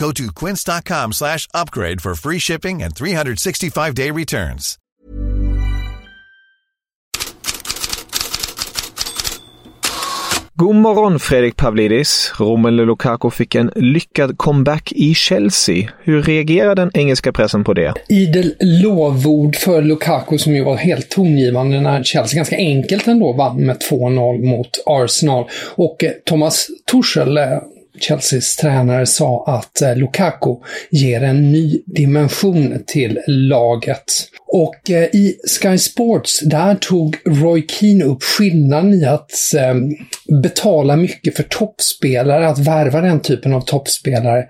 Go to quince.com slash upgrade for free shipping and 365-day returns. God morgon Fredrik Pavlidis. Romelu Lukaku fick en lyckad comeback i Chelsea. Hur reagerar den engelska pressen på det? Idel lovord för Lukaku som ju var helt tongivande när Chelsea ganska enkelt ändå vann med 2-0 mot Arsenal. Och eh, Thomas Tuchel eh, Chelseas tränare sa att eh, Lukaku ger en ny dimension till laget. Och eh, i Sky Sports, där tog Roy Keane upp skillnaden i att eh, betala mycket för toppspelare, att värva den typen av toppspelare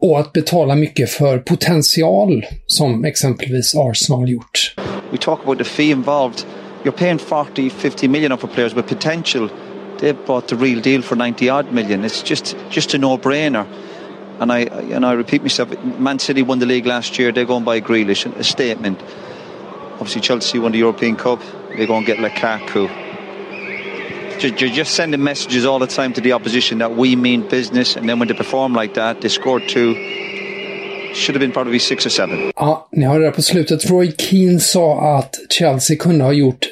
och att betala mycket för potential, som exempelvis Arsenal gjort. We talk about the fee involved. You're paying 40-50 million for players with potential they bought the real deal for 90 odd million. It's just just a no-brainer. And I and I repeat myself, Man City won the league last year. They're going by Grealish, a statement. Obviously, Chelsea won the European Cup. They're going to get Lukaku. You're just sending messages all the time to the opposition that we mean business, and then when they perform like that, they score two. Should have been probably six or seven. Ja, ni hörde det på slutet. Roy Keane sa att Chelsea kunde ha gjort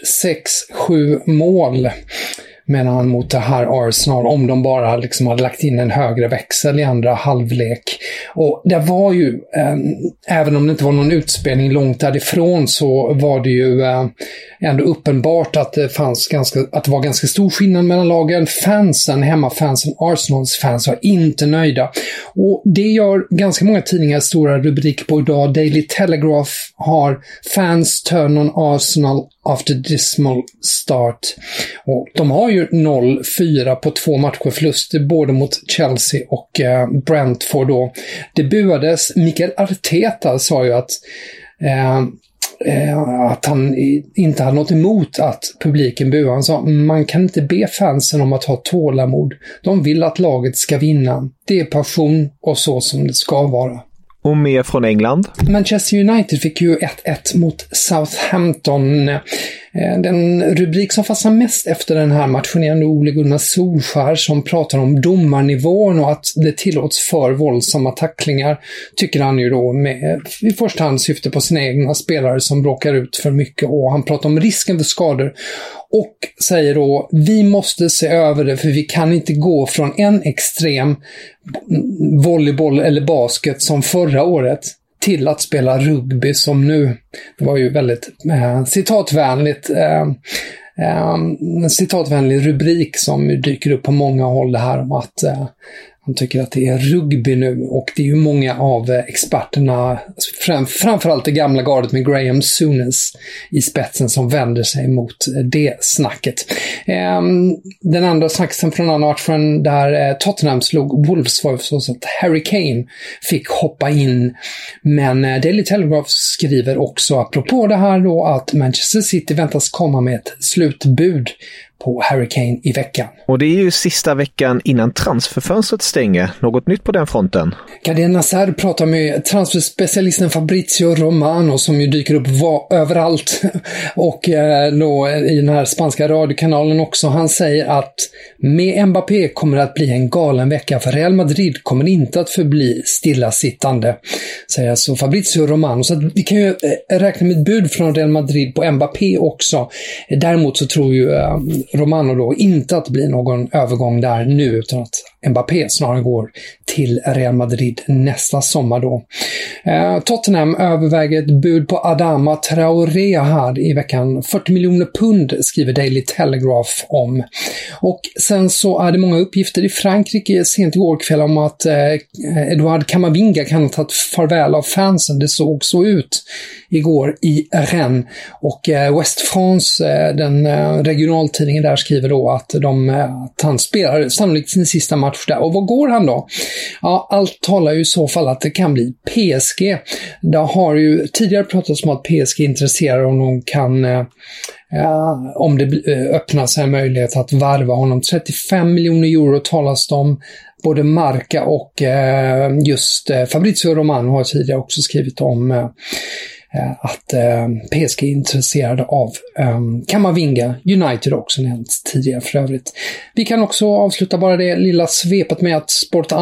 6-7 mål Medan mot det här Arsenal om de bara liksom hade lagt in en högre växel i andra halvlek. Och det var ju, eh, även om det inte var någon utspelning långt därifrån, så var det ju eh, ändå uppenbart att det, fanns ganska, att det var ganska stor skillnad mellan lagen. Fansen, hemmafansen, Arsenals fans var inte nöjda. Och det gör ganska många tidningar stora rubriker på idag. Daily Telegraph har “Fans turn on Arsenal after dismal start”. Och de har ju 0-4 på två matcher förlust både mot Chelsea och eh, Brentford då. Det buades. Mikael Arteta sa ju att eh, eh, att han inte hade något emot att publiken buade. Han sa man kan inte be fansen om att ha tålamod. De vill att laget ska vinna. Det är passion och så som det ska vara. Och mer från England? Manchester United fick ju 1-1 mot Southampton. Eh, den rubrik som fastnar mest efter den här matchen är nog Ole Gunnar Solskär som pratar om domarnivån och att det tillåts för våldsamma tacklingar, tycker han ju då med eh, i första hand syfte på sina egna spelare som bråkar ut för mycket och han pratar om risken för skador och säger då vi måste se över det för vi kan inte gå från en extrem volleyboll eller basket som förra året till att spela rugby som nu. Det var ju väldigt eh, citatvänligt. Eh, eh, citatvänlig rubrik som dyker upp på många håll det här om att eh, de tycker att det är rugby nu och det är ju många av eh, experterna, fram, framförallt det gamla gardet med Graham Souness i spetsen som vänder sig mot eh, det snacket. Ehm, den andra snacksen från andra matchen där Tottenham slog Wolves var förstås att Harry Kane fick hoppa in. Men eh, Daily Telegraph skriver också apropå det här då att Manchester City väntas komma med ett slutbud på Harry Kane i veckan. Och det är ju sista veckan innan transferfönstret stänger. Något nytt på den fronten? Gardena Ser pratar med transferspecialisten Fabrizio Romano som ju dyker upp överallt. Och eh, då i den här spanska radiokanalen också. Han säger att med Mbappé kommer det att bli en galen vecka för Real Madrid kommer inte att förbli stillasittande. Säger alltså Fabrizio Romano. Så vi kan ju eh, räkna med ett bud från Real Madrid på Mbappé också. Däremot så tror ju eh, Romano då inte att det blir någon övergång där nu utan att Mbappé snarare går till Real Madrid nästa sommar då. Eh, Tottenham överväger ett bud på Adama Traoré här i veckan. 40 miljoner pund skriver Daily Telegraph om. Och sen så är det många uppgifter i Frankrike sent igår kväll om att eh, Edouard Camavinga kan ha tagit farväl av fansen. Det såg så ut igår i Rennes. Och eh, West France, eh, den eh, regionaltidningen där, skriver då att, de, eh, att han spelar sannolikt sin sista match där. Och vad går han då? Ja, allt talar ju i så fall att det kan bli PSG. Det har ju tidigare pratats om att PSG är intresserade om de kan Ja, om det eh, öppnas en möjlighet att varva honom. 35 miljoner euro talas det om. Både Marca och just Fabrizio Romano har tidigare också skrivit om Eh, att eh, PSG är intresserade av ehm, Kamavinga. United också nämnts tidigare för övrigt. Vi kan också avsluta bara det lilla svepet med att Sport 1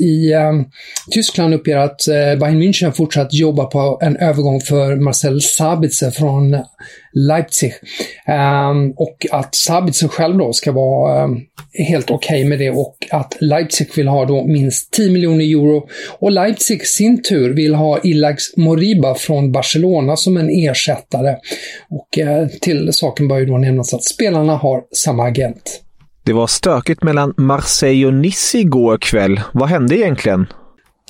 i ehm, Tyskland uppger att eh, Bayern München fortsatt jobbar på en övergång för Marcel Sabitzer från Leipzig. Um, och att Sabitzer själv då ska vara um, helt okej okay med det och att Leipzig vill ha då minst 10 miljoner euro. Och Leipzig sin tur vill ha Ilags Moriba från Barcelona som en ersättare. Och uh, till saken bör ju då nämnas att spelarna har samma agent. Det var stökigt mellan Marseille och Nice igår kväll. Vad hände egentligen?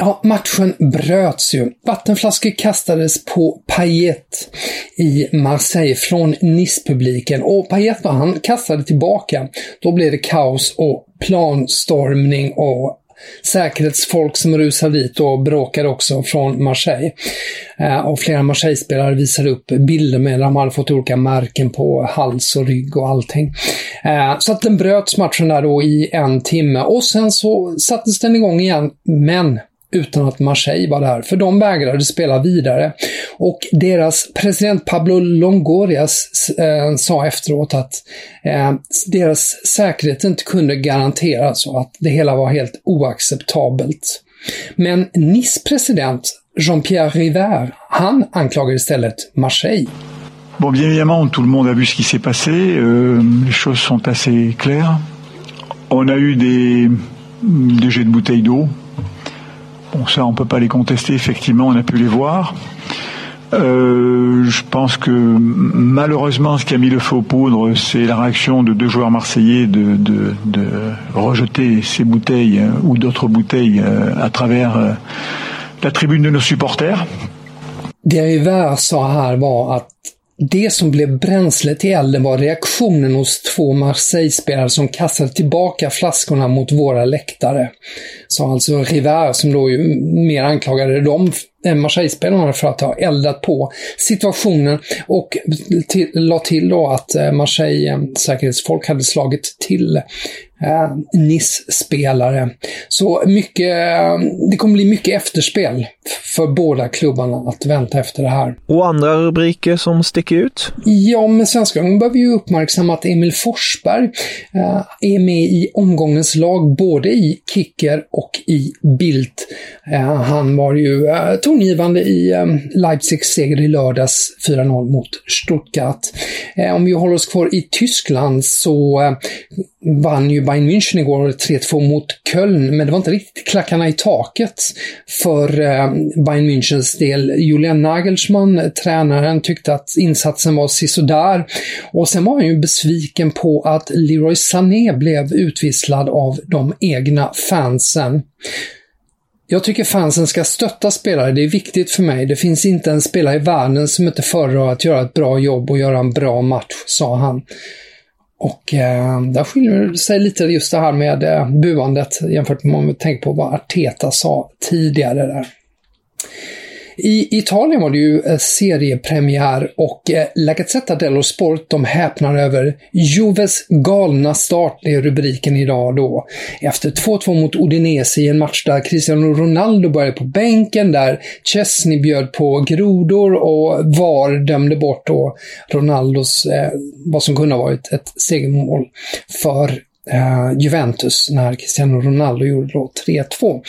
Ja, matchen bröts ju. Vattenflaskor kastades på Payet i Marseille från Nice-publiken och Payet var han kastade tillbaka. Då blev det kaos och planstormning och säkerhetsfolk som rusade dit och bråkade också från Marseille. Eh, och flera Marseille-spelare visade upp bilder med där de hade fått olika märken på hals och rygg och allting. Eh, så att den bröts matchen där då i en timme och sen så sattes den igång igen. Men utan att Marseille var där, för de vägrade spela vidare. Och deras president Pablo Longorias eh, sa efteråt att eh, deras säkerhet inte kunde garanteras och att det hela var helt oacceptabelt. Men Nice president Jean-Pierre River, han anklagade istället Marseille. Bon, bien évidemment, tout le monde a vu ce qui s'est passé. Euh, les choses sont assez claires. On a eu des, des jets de bouteilles d'eau Bon, ça, on peut pas les contester. Effectivement, on a pu les voir. Euh, je pense que malheureusement, ce qui a mis le feu aux poudres, c'est la réaction de deux joueurs marseillais de, de, rejeter ces bouteilles euh, ou d'autres bouteilles euh, à travers la tribune de nos supporters. Det som blev bränsle till elden var reaktionen hos två Marseille-spelare som kastade tillbaka flaskorna mot våra läktare. Sa alltså River som då ju mer anklagade dem, Marseille-spelarna för att ha eldat på situationen och till, la till då att eh, Marseille säkerhetsfolk hade slagit till eh, NIS-spelare. Så mycket, det kommer bli mycket efterspel för båda klubbarna att vänta efter det här. Och andra rubriker som sticker ut? Ja, men svenska gången behöver ju uppmärksamma att Emil Forsberg eh, är med i omgångens lag, både i Kicker och i Bildt. Eh, han var ju eh, tongivande i ehm, Leipzigs seger i lördags 4-0 mot Stuttgart. Eh, om vi håller oss kvar i Tyskland så eh, vann ju Bayern München igår 3-2 mot Köln, men det var inte riktigt klackarna i taket för ehm, Bayern Münchens del. Julian Nagelsmann, tränaren, tyckte att insatsen var sisådär. Och sen var han ju besviken på att Leroy Sané blev utvisslad av de egna fansen. Jag tycker fansen ska stötta spelare, det är viktigt för mig. Det finns inte en spelare i världen som inte föredrar att göra ett bra jobb och göra en bra match, sa han. Och eh, där skiljer sig lite just det här med eh, buandet jämfört med om vi tänker på vad Arteta sa tidigare där. I Italien var det ju eh, seriepremiär och eh, La Gazzetta dello Sport de häpnar över Juves galna start, det är rubriken idag då. Efter 2-2 mot Udinese i en match där Cristiano Ronaldo började på bänken, där Chesney bjöd på grodor och VAR dömde bort då Ronaldos, eh, vad som kunde ha varit ett segermål för eh, Juventus när Cristiano Ronaldo gjorde då 3-2.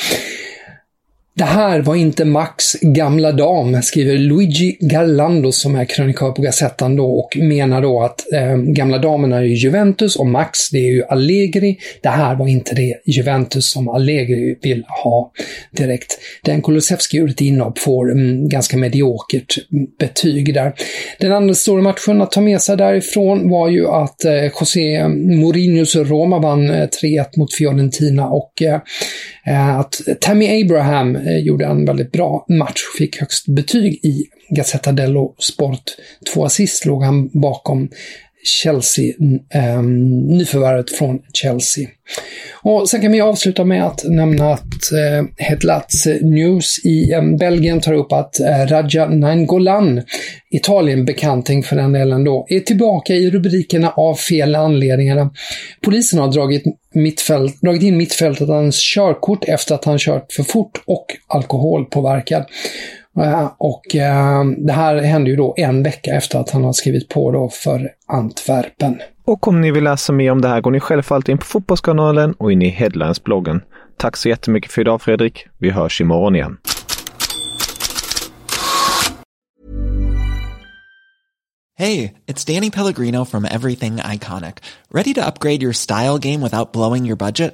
Det här var inte Max gamla dam, skriver Luigi Garlando som är krönikör på Gazettan då och menar då att eh, gamla damen är Juventus och Max det är ju Allegri. Det här var inte det Juventus som Allegri vill ha direkt. Den Kulusevski gjorde ett inhopp får mm, ganska mediokert mm, betyg där. Den andra stora matchen att ta med sig därifrån var ju att eh, José Mourinhos Roma vann eh, 3-1 mot Fiorentina och Eh, eh att Tammy Abraham Eh, gjorde gjorde en väldigt bra match och fick högst betyg i Gazzetta dello Sport. Två assist låg han bakom Chelsea, eh, nyförvärvet från Chelsea. Och sen kan vi avsluta med att nämna att eh, Headlats News i eh, Belgien tar upp att eh, Raja Nangolan, Italien-bekanting för den delen då, är tillbaka i rubrikerna av fel anledningar. Polisen har dragit, mittfält, dragit in mittfältet hans körkort efter att han kört för fort och alkoholpåverkad. Eh, och eh, det här hände ju då en vecka efter att han har skrivit på då för Antwerpen. Och om ni vill läsa mer om det här går ni självfallet in på Fotbollskanalen och in i Headlines-bloggen. Tack så jättemycket för idag Fredrik. Vi hörs imorgon igen. Hej, it's Danny Pellegrino from Everything Iconic. Ready to upgrade your style game without blowing your budget?